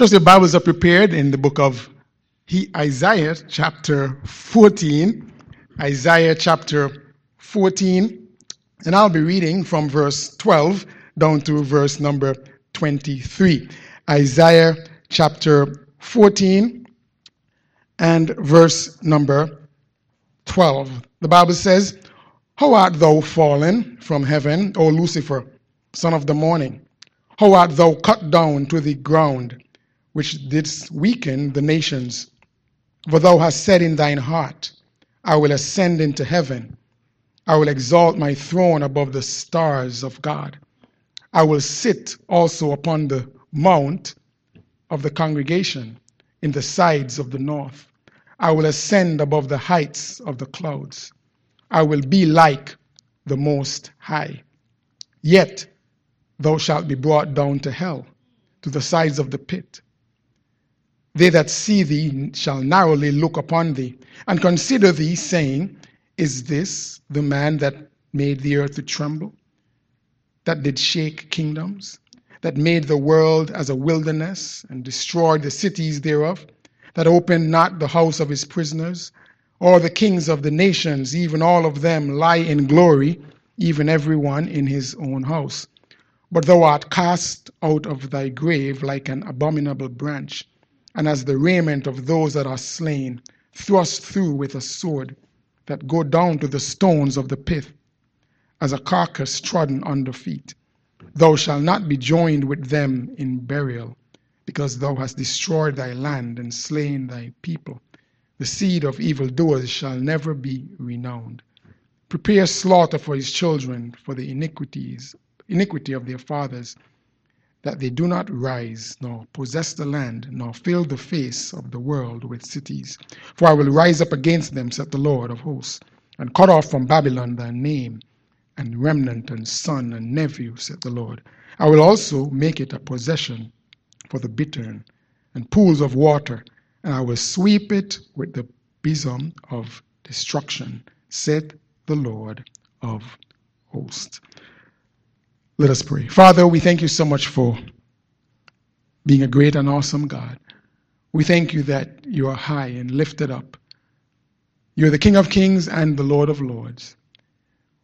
Trust your Bibles are prepared in the book of he, Isaiah chapter 14. Isaiah chapter 14. And I'll be reading from verse 12 down to verse number 23. Isaiah chapter 14 and verse number 12. The Bible says, How art thou fallen from heaven, O Lucifer, son of the morning? How art thou cut down to the ground, which didst weaken the nations? For thou hast said in thine heart, I will ascend into heaven. I will exalt my throne above the stars of God. I will sit also upon the mount of the congregation in the sides of the north. I will ascend above the heights of the clouds. I will be like the Most High. Yet thou shalt be brought down to hell, to the sides of the pit. They that see thee shall narrowly look upon thee, and consider thee, saying, Is this the man that made the earth to tremble, that did shake kingdoms, that made the world as a wilderness, and destroyed the cities thereof, that opened not the house of his prisoners? or the kings of the nations, even all of them, lie in glory, even every one in his own house. But thou art cast out of thy grave like an abominable branch, and as the raiment of those that are slain, thrust through with a sword, that go down to the stones of the pit, as a carcass trodden under feet. Thou shalt not be joined with them in burial, because thou hast destroyed thy land and slain thy people. The seed of evildoers shall never be renowned. Prepare slaughter for his children for the iniquities iniquity of their fathers, that they do not rise, nor possess the land, nor fill the face of the world with cities. For I will rise up against them, said the Lord of hosts, and cut off from Babylon their name, and remnant, and son, and nephew, said the Lord. I will also make it a possession for the bittern, and pools of water, and I will sweep it with the besom of destruction, said the Lord of hosts. Let us pray. Father, we thank you so much for being a great and awesome God. We thank you that you are high and lifted up. You're the King of kings and the Lord of lords.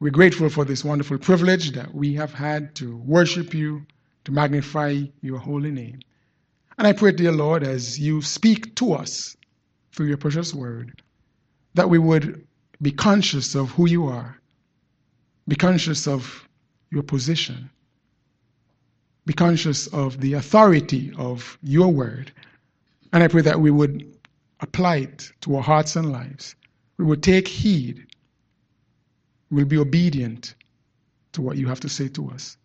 We're grateful for this wonderful privilege that we have had to worship you, to magnify your holy name. And I pray, dear Lord, as you speak to us through your precious word, that we would be conscious of who you are, be conscious of your position. Be conscious of the authority of your word. And I pray that we would apply it to our hearts and lives. We would take heed. We'll be obedient to what you have to say to us.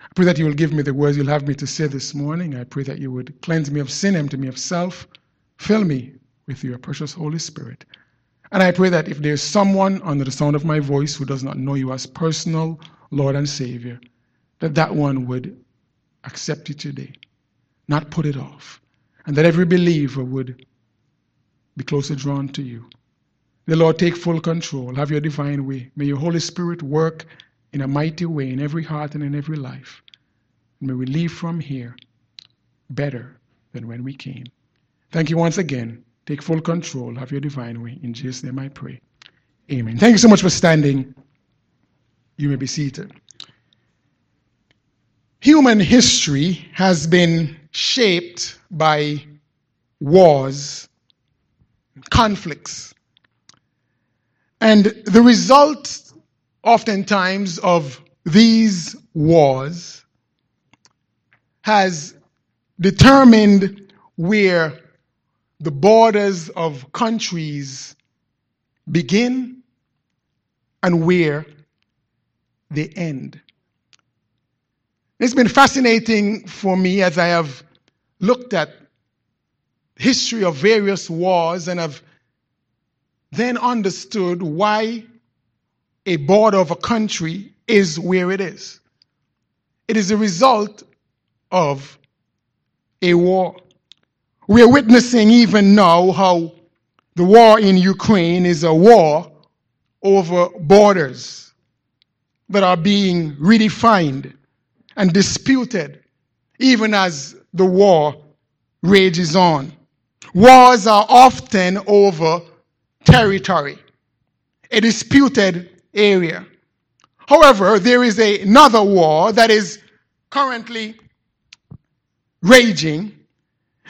I pray that you will give me the words you'll have me to say this morning. I pray that you would cleanse me of sin, empty me of self, fill me with your precious Holy Spirit. And I pray that if there's someone under the sound of my voice who does not know you as personal Lord and Savior, that that one would accept you today, not put it off, and that every believer would be closer drawn to you. The Lord take full control, have your divine way. May your Holy Spirit work in a mighty way in every heart and in every life. And may we leave from here better than when we came. Thank you once again. Take full control, have your divine way. In Jesus' name I pray. Amen. Thank you so much for standing. You may be seated. Human history has been shaped by wars, conflicts. And the result, oftentimes, of these wars has determined where the borders of countries begin and where they end. It's been fascinating for me as I have looked at history of various wars and have then understood why a border of a country is where it is. It is a result of a war. We are witnessing even now how the war in Ukraine is a war over borders that are being redefined and disputed, even as the war rages on. Wars are often over territory, a disputed area. However, there is a, another war that is currently raging,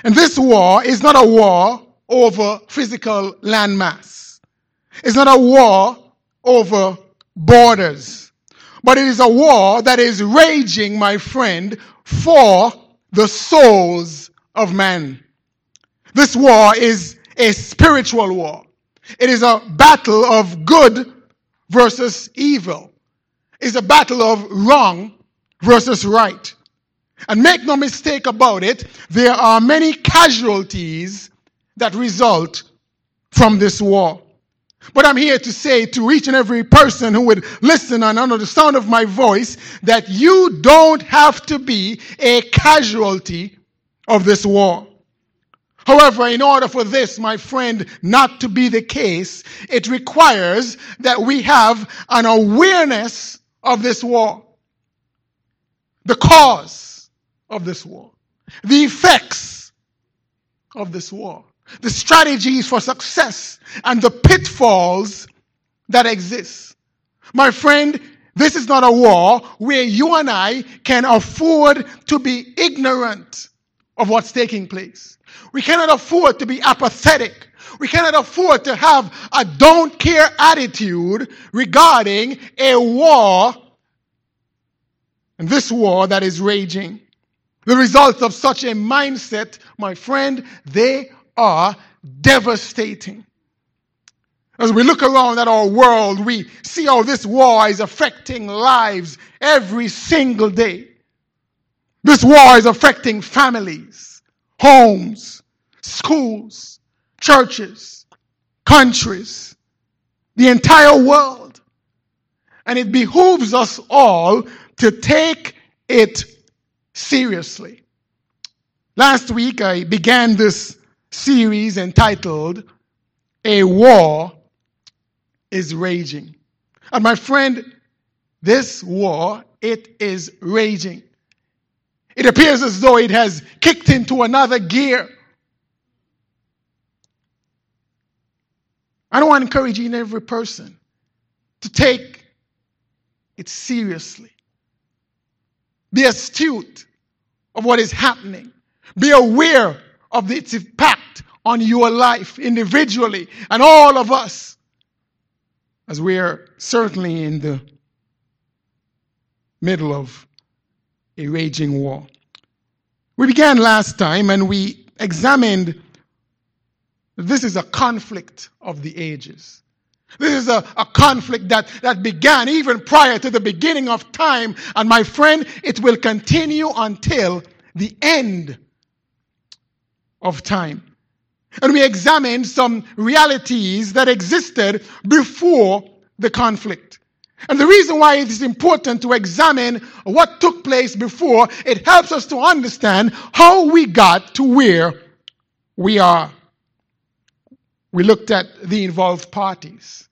and this war is not a war over physical landmass. It's not a war over borders, but it is a war that is raging, my friend, for the souls of men. This war is a spiritual war. It is a battle of good versus evil. It's a battle of wrong versus right. And make no mistake about it, there are many casualties that result from this war. But I'm here to say to each and every person who would listen and under the sound of my voice that you don't have to be a casualty of this war. However, in order for this, my friend, not to be the case, it requires that we have an awareness of this war, the cause of this war, the effects of this war, the strategies for success, and the pitfalls that exist. My friend, this is not a war where you and I can afford to be ignorant of what's taking place. We cannot afford to be apathetic. We cannot afford to have a don't care attitude regarding a war and this war that is raging. The results of such a mindset, my friend, they are devastating. As we look around at our world, we see how this war is affecting lives every single day. This war is affecting families, homes, schools, churches, countries, the entire world. And it behooves us all to take it seriously. Last week, I began this series entitled A War is Raging. And my friend, this war, it is raging. It appears as though it has kicked into another gear. I don't want to encourage each and every person to take it seriously. Be astute of what is happening. Be aware of its impact on your life individually and all of us as we are certainly in the middle of a raging war. We began last time and we examined this is a conflict of the ages. This is a, a conflict that, that began even prior to the beginning of time. And my friend, it will continue until the end of time. And we examined some realities that existed before the conflict. And the reason why it is important to examine what took place before, it helps us to understand how we got to where we are. We looked at the involved parties.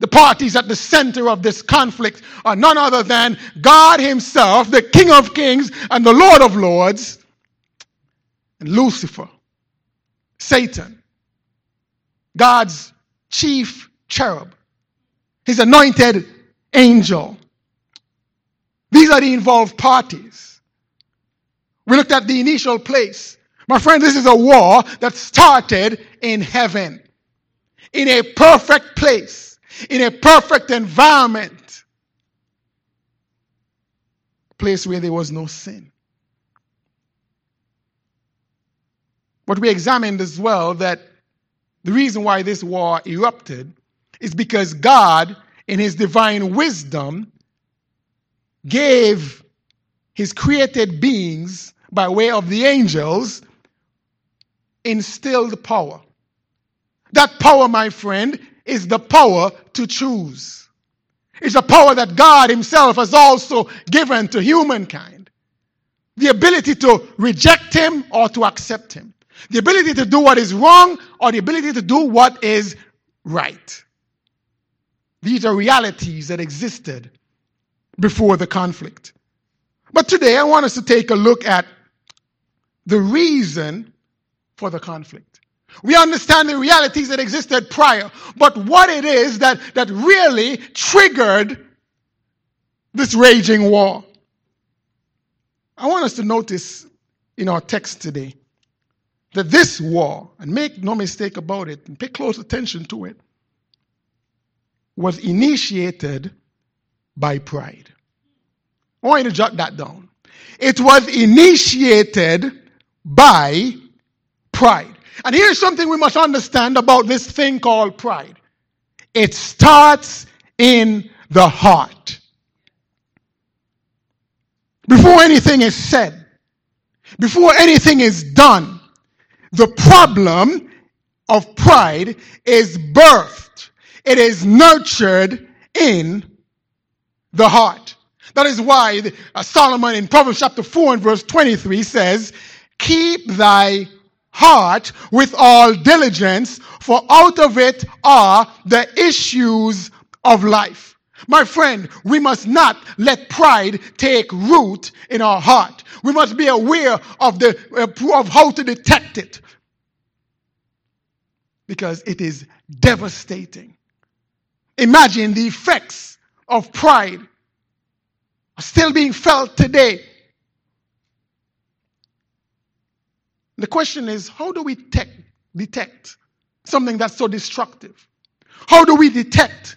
The parties at the center of this conflict are none other than God Himself, the King of Kings and the Lord of Lords, Lucifer, Satan, God's chief cherub his anointed angel. These are the involved parties. We looked at the initial place. My friend, this is a war that started in heaven, in a perfect place, in a perfect environment, place where there was no sin. But we examined as well that the reason why this war erupted is because God, in his divine wisdom, gave his created beings, by way of the angels, instilled power. That power, my friend, is the power to choose. It's a power that God Himself has also given to humankind. The ability to reject Him or to accept Him. The ability to do what is wrong or the ability to do what is right. These are realities that existed before the conflict. But today I want us to take a look at the reason for the conflict. We understand the realities that existed prior, but what it is that, that really triggered this raging war. I want us to notice in our text today that this war, and make no mistake about it, and pay close attention to it, was initiated by pride. I want you to jot that down. It was initiated by pride. And here's something we must understand about this thing called pride it starts in the heart. Before anything is said, before anything is done, the problem of pride is birthed, it is nurtured in the heart. That is why uh, Solomon in Proverbs chapter 4 and verse 23 says, Keep thy heart with all diligence, for out of it are the issues of life. My friend, we must not let pride take root in our heart. We must be aware of the uh, of how to detect it. Because it is devastating. Imagine the effects of pride are still being felt today The question is how do we te- detect something that's so destructive? How do we detect?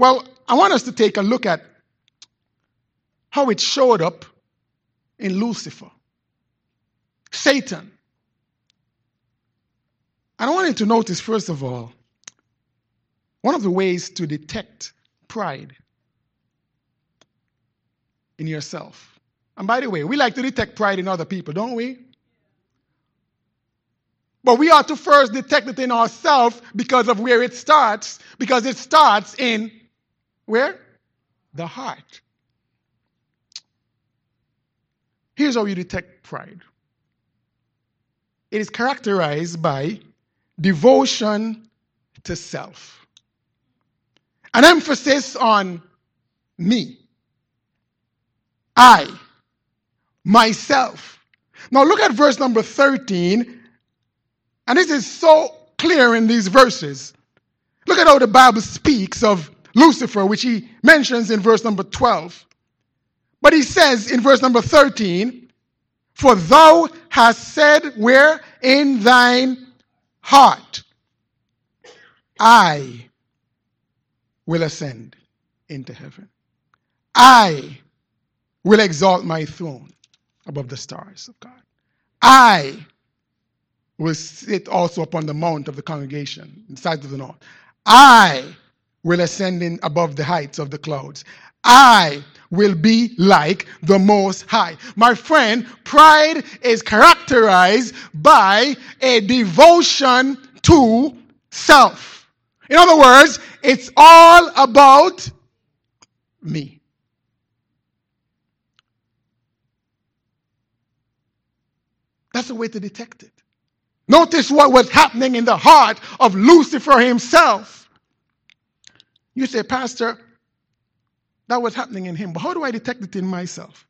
Well, I want us to take a look at how it showed up in Lucifer, Satan. And I want you to notice, first of all, one of the ways to detect pride in yourself. And by the way, we like to detect pride in other people, don't we? But we ought to first detect it in ourselves because of where it starts, because it starts in where? The heart. Here's how you detect pride it is characterized by devotion to self, an emphasis on me, I, myself. Now look at verse number 13 and this is so clear in these verses. Look at how the Bible speaks of Lucifer, which he mentions in verse number 12. But he says in verse number 13, For thou hast said, Where? In thine heart, I will ascend into heaven. I will exalt my throne above the stars of God. I will sit also upon the mount of the congregation, in the sides of the north. I will ascend in above the heights of the clouds. I will be like the Most High. My friend, pride is characterized by a devotion to self. In other words, it's all about me. That's a way to detect it. Notice what was happening in the heart of Lucifer himself. You say, Pastor, that was happening in him, but how do I detect it in myself?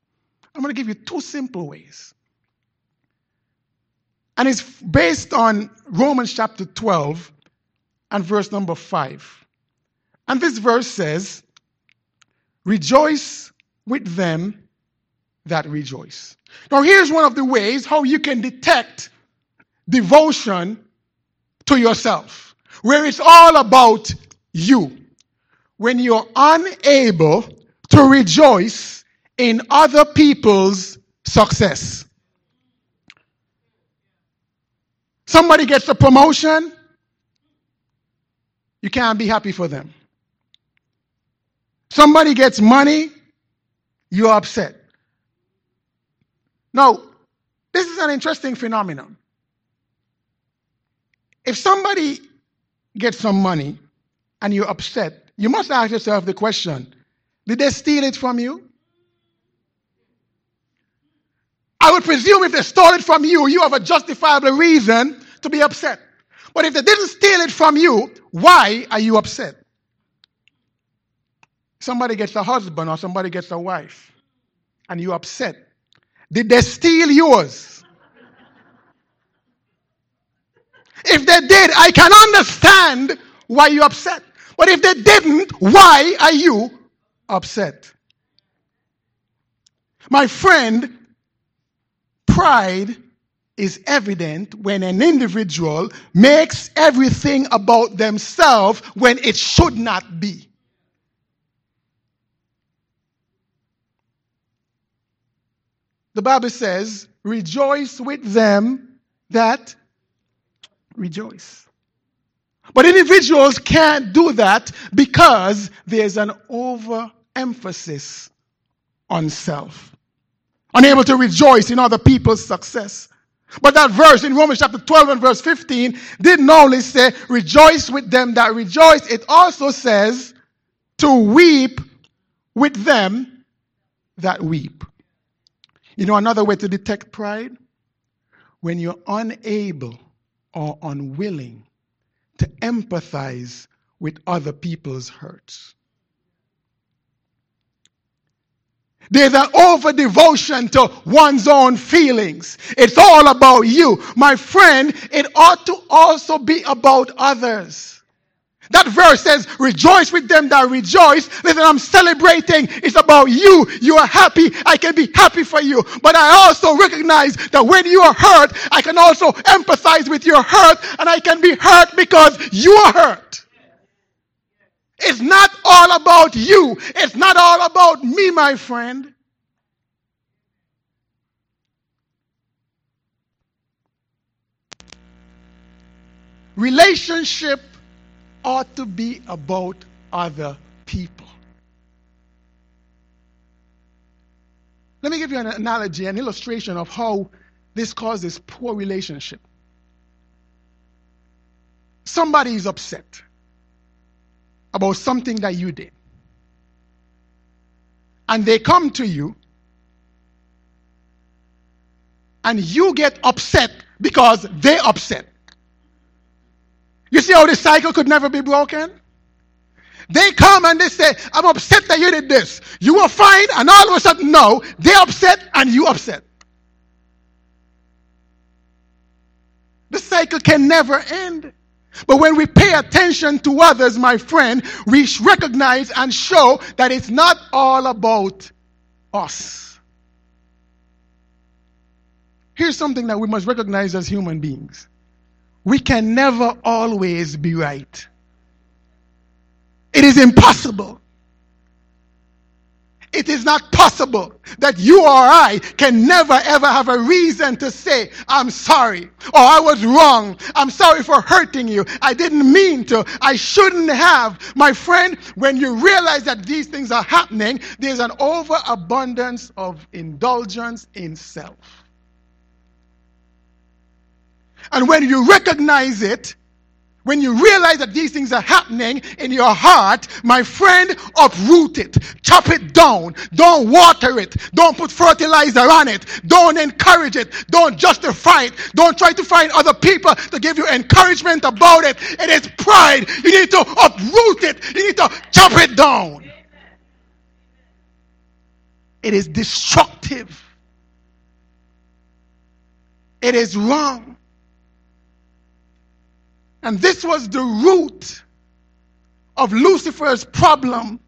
I'm going to give you two simple ways. And it's based on Romans chapter 12 and verse number 5. And this verse says, Rejoice with them that rejoice. Now, here's one of the ways how you can detect devotion to yourself, where it's all about you. When you're unable to rejoice in other people's success. Somebody gets a promotion, you can't be happy for them. Somebody gets money, you're upset. Now, this is an interesting phenomenon. If somebody gets some money and you're upset, you must ask yourself the question Did they steal it from you? I would presume if they stole it from you, you have a justifiable reason to be upset. But if they didn't steal it from you, why are you upset? Somebody gets a husband or somebody gets a wife, and you're upset. Did they steal yours? if they did, I can understand why you're upset. But if they didn't, why are you upset? My friend, pride is evident when an individual makes everything about themselves when it should not be. The Bible says, rejoice with them that rejoice. But individuals can't do that because there's an overemphasis on self, unable to rejoice in other people's success. But that verse in Romans chapter 12 and verse 15 didn't only say, rejoice with them that rejoice, it also says to weep with them that weep. You know another way to detect pride? When you're unable or unwilling to empathize with other people's hurts. There's an over devotion to one's own feelings. It's all about you. My friend, it ought to also be about others. That verse says, rejoice with them that rejoice. Listen, I'm celebrating. It's about you. You are happy. I can be happy for you. But I also recognize that when you are hurt, I can also empathize with your hurt and I can be hurt because you are hurt. It's not all about you. It's not all about me, my friend. Relationship ought to be about other people. Let me give you an analogy, an illustration of how this causes poor relationship. Somebody is upset about something that you did. And they come to you, and you get upset because they upset. You see how this cycle could never be broken? They come and they say, I'm upset that you did this. You were fine, and all of a sudden, no, they're upset and you upset. The cycle can never end. But when we pay attention to others, my friend, we recognize and show that it's not all about us. Here's something that we must recognize as human beings we can never always be right. It is impossible. It is not possible that you or I can never ever have a reason to say, I'm sorry, or I was wrong. I'm sorry for hurting you. I didn't mean to. I shouldn't have. My friend, when you realize that these things are happening, there's an overabundance of indulgence in self. And when you recognize it, when you realize that these things are happening in your heart, my friend, uproot it. Chop it down. Don't water it. Don't put fertilizer on it. Don't encourage it. Don't justify it. Don't try to find other people to give you encouragement about it. It is pride. You need to uproot it. You need to chop it down. It is destructive. It is wrong. And this was the root of Lucifer's problem.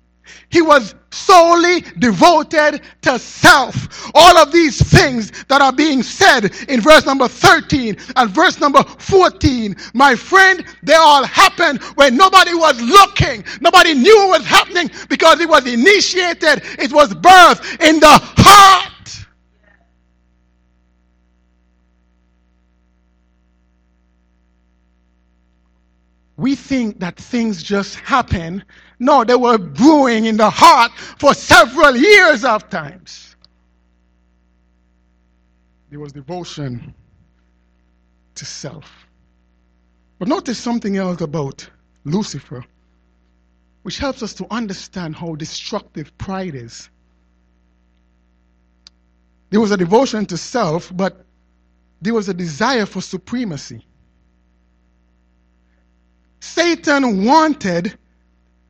He was solely devoted to self. All of these things that are being said in verse number 13 and verse number 14, my friend, they all happened when nobody was looking. Nobody knew what was happening because it was initiated, it was birthed in the heart. We think that things just happen. No, they were brewing in the heart for several years of times. There was devotion to self. But notice something else about Lucifer, which helps us to understand how destructive pride is. There was a devotion to self, but there was a desire for supremacy. Satan wanted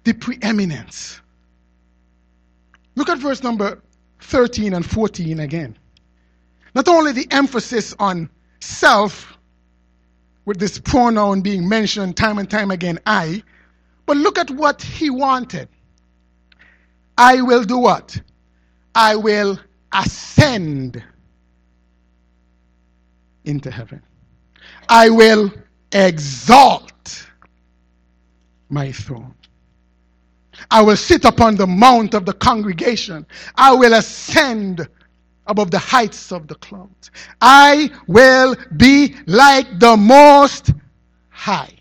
the preeminence. Look at verse number 13 and 14 again. Not only the emphasis on self, with this pronoun being mentioned time and time again, I. But look at what he wanted. I will do what? I will ascend into heaven. I will exalt my throne. I will sit upon the mount of the congregation. I will ascend above the heights of the clouds. I will be like the most high.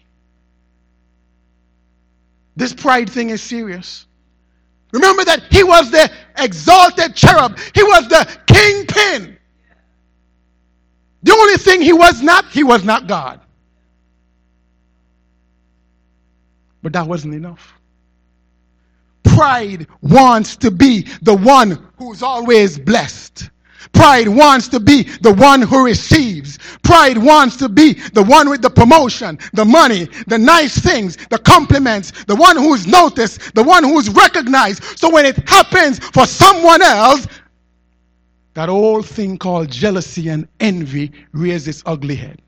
This pride thing is serious. Remember that he was the exalted cherub, he was the kingpin. The only thing he was not, he was not God. But that wasn't enough. Pride wants to be the one who's always blessed. Pride wants to be the one who receives. Pride wants to be the one with the promotion, the money, the nice things, the compliments, the one who's noticed, the one who's recognized. So when it happens for someone else, that old thing called jealousy and envy rears its ugly head.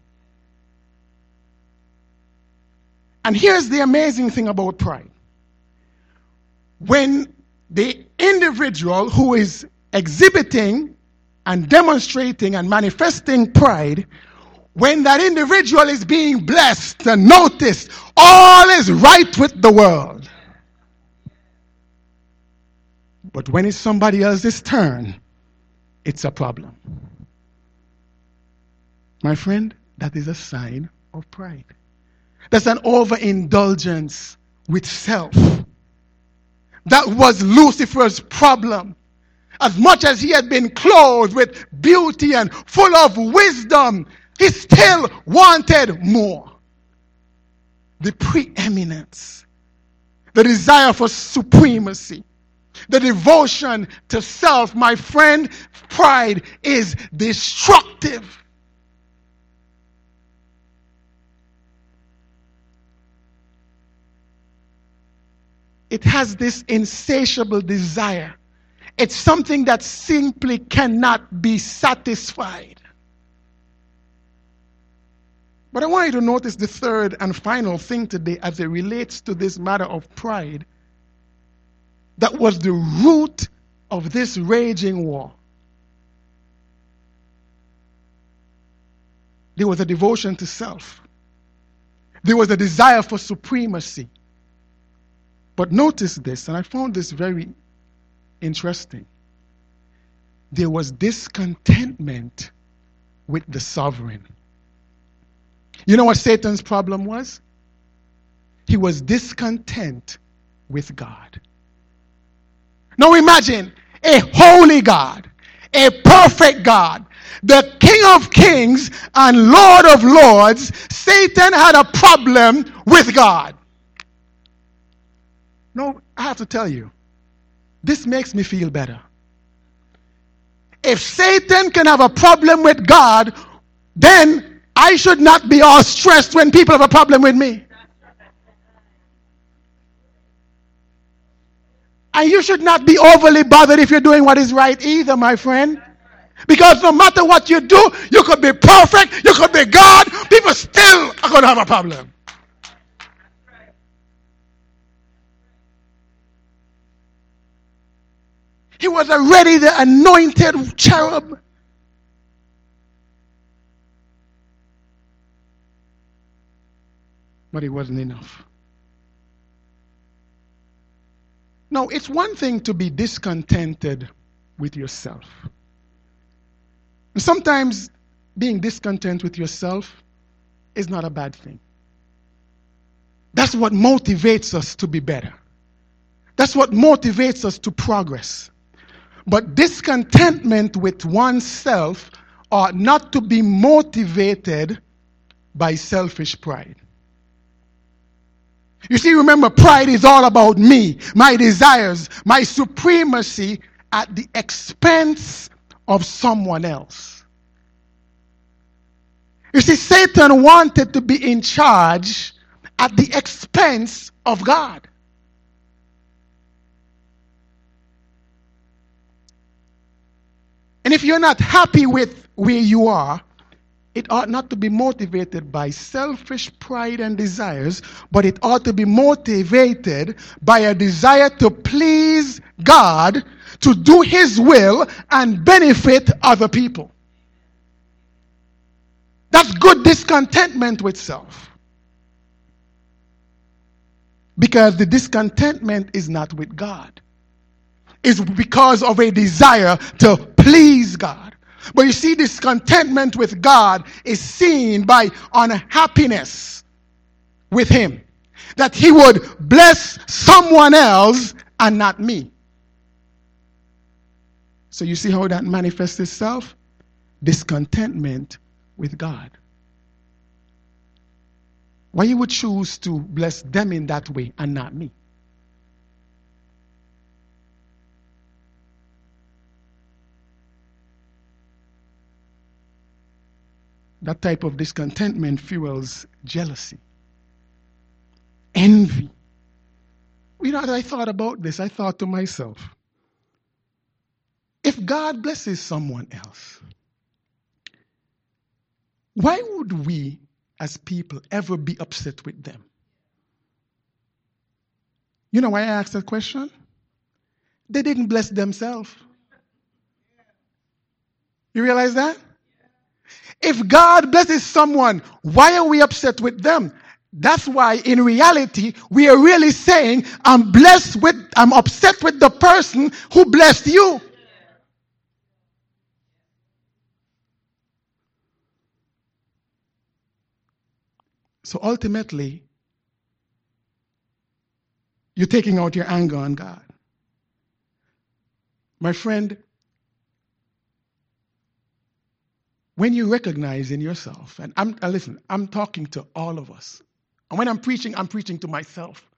And here's the amazing thing about pride when the individual who is exhibiting and demonstrating and manifesting pride, when that individual is being blessed and noticed, all is right with the world. But when it's somebody else's turn, it's a problem. My friend, that is a sign of pride. That's an overindulgence with self. That was Lucifer's problem. As much as he had been clothed with beauty and full of wisdom, he still wanted more. The preeminence, the desire for supremacy, the devotion to self, my friend, pride is destructive. It has this insatiable desire. It's something that simply cannot be satisfied. But I want you to notice the third and final thing today as it relates to this matter of pride that was the root of this raging war. There was a devotion to self, there was a desire for supremacy. But notice this, and I found this very interesting. There was discontentment with the sovereign. You know what Satan's problem was? He was discontent with God. Now imagine a holy God, a perfect God, the King of Kings and Lord of Lords. Satan had a problem with God. No, I have to tell you, this makes me feel better. If Satan can have a problem with God, then I should not be all stressed when people have a problem with me. And you should not be overly bothered if you're doing what is right either, my friend. Because no matter what you do, you could be perfect, you could be God, people still are going to have a problem. He was already the anointed cherub. But it wasn't enough. Now, it's one thing to be discontented with yourself. Sometimes being discontent with yourself is not a bad thing. That's what motivates us to be better. That's what motivates us to progress. But discontentment with oneself ought not to be motivated by selfish pride. You see, remember, pride is all about me, my desires, my supremacy at the expense of someone else. You see, Satan wanted to be in charge at the expense of God. And if you're not happy with where you are, it ought not to be motivated by selfish pride and desires, but it ought to be motivated by a desire to please God, to do His will, and benefit other people. That's good discontentment with self. Because the discontentment is not with God, it's because of a desire to please God. But you see, discontentment with God is seen by unhappiness with Him. That He would bless someone else and not me. So you see how that manifests itself? Discontentment with God. Why you would choose to bless them in that way and not me? That type of discontentment fuels jealousy, envy. You know, as I thought about this, I thought to myself, if God blesses someone else, why would we as people ever be upset with them? You know why I asked that question? They didn't bless themselves. You realize that? If God blesses someone, why are we upset with them? That's why in reality, we are really saying, I'm blessed with, I'm upset with the person who blessed you. So ultimately, you're taking out your anger on God. My friend, when you recognize in yourself, and I'm, uh, listen, I'm talking to all of us. And when I'm preaching, I'm preaching to myself.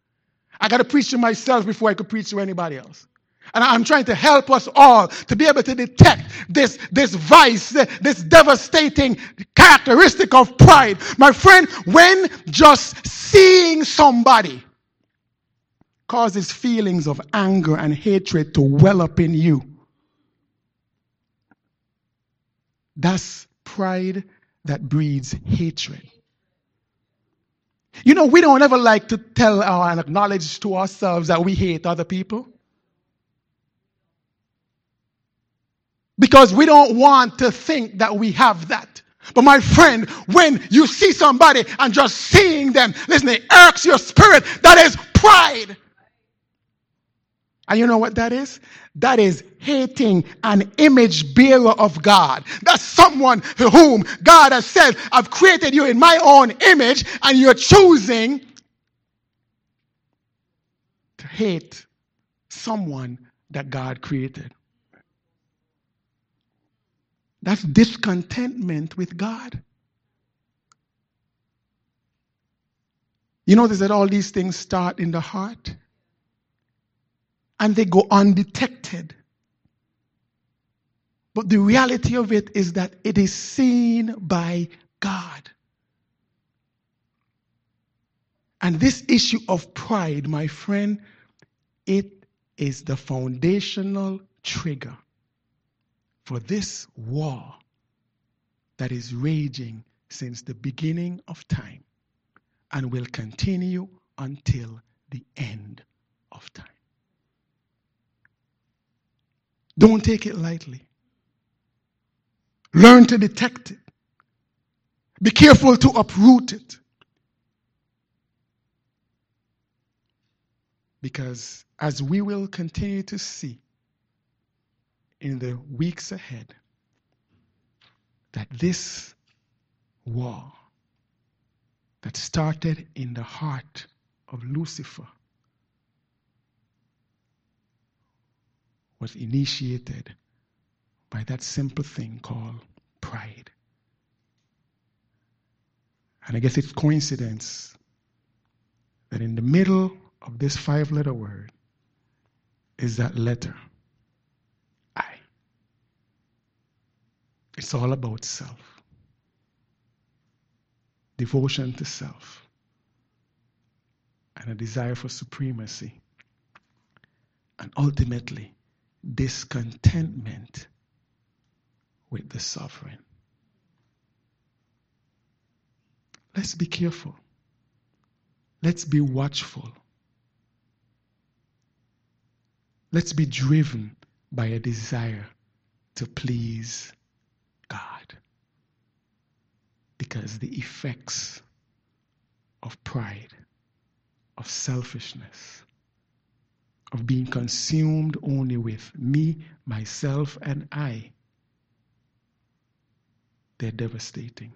I got to preach to myself before I could preach to anybody else. And I'm trying to help us all to be able to detect this, this vice, this devastating characteristic of pride. My friend, when just seeing somebody causes feelings of anger and hatred to well up in you, that's pride that breeds hatred. You know, we don't ever like to tell or and acknowledge to ourselves that we hate other people. Because we don't want to think that we have that. But my friend, when you see somebody and just seeing them, listen, it irks your spirit. That is pride. And you know what that is? That is hating an image bearer of God. That's someone whom God has said, I've created you in my own image, and you're choosing to hate someone that God created. That's discontentment with God. You notice that all these things start in the heart and they go undetected. But the reality of it is that it is seen by God. And this issue of pride, my friend, it is the foundational trigger for this war that is raging since the beginning of time and will continue until the end of time. Don't take it lightly. Learn to detect it. Be careful to uproot it. Because as we will continue to see, in the weeks ahead that this war that started in the heart of Lucifer was initiated by that simple thing called pride. And I guess it's coincidence that in the middle of this five letter word is that letter I. It's all about self. Devotion to self. And a desire for supremacy. And ultimately, discontentment with the sovereign. let's be careful. Let's be watchful. Let's be driven by a desire to please God. Because the effects of pride, of selfishness, of being consumed only with me, myself, and I, they're devastating.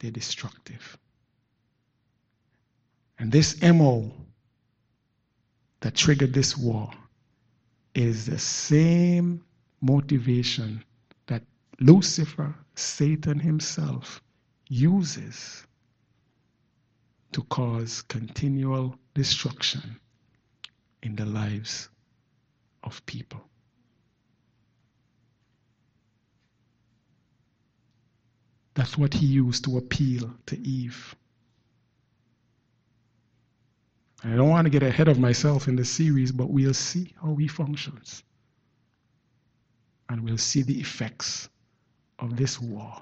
They're destructive. And this MO that triggered this war is the same motivation that Lucifer, Satan himself, uses to cause continual destruction in the lives of people. That's what he used to appeal to Eve. I don't want to get ahead of myself in the series, but we'll see how he functions. And we'll see the effects of this war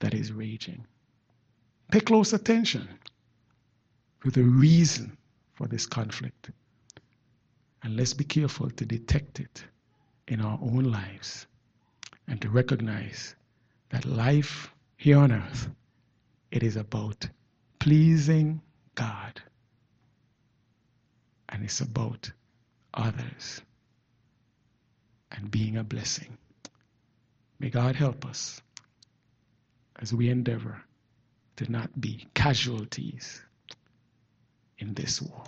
that is raging. Pay close attention to the reason for this conflict. And let's be careful to detect it in our own lives and to recognize that life here on earth, it is about pleasing God. And it's about others and being a blessing. May God help us as we endeavor to not be casualties in this war.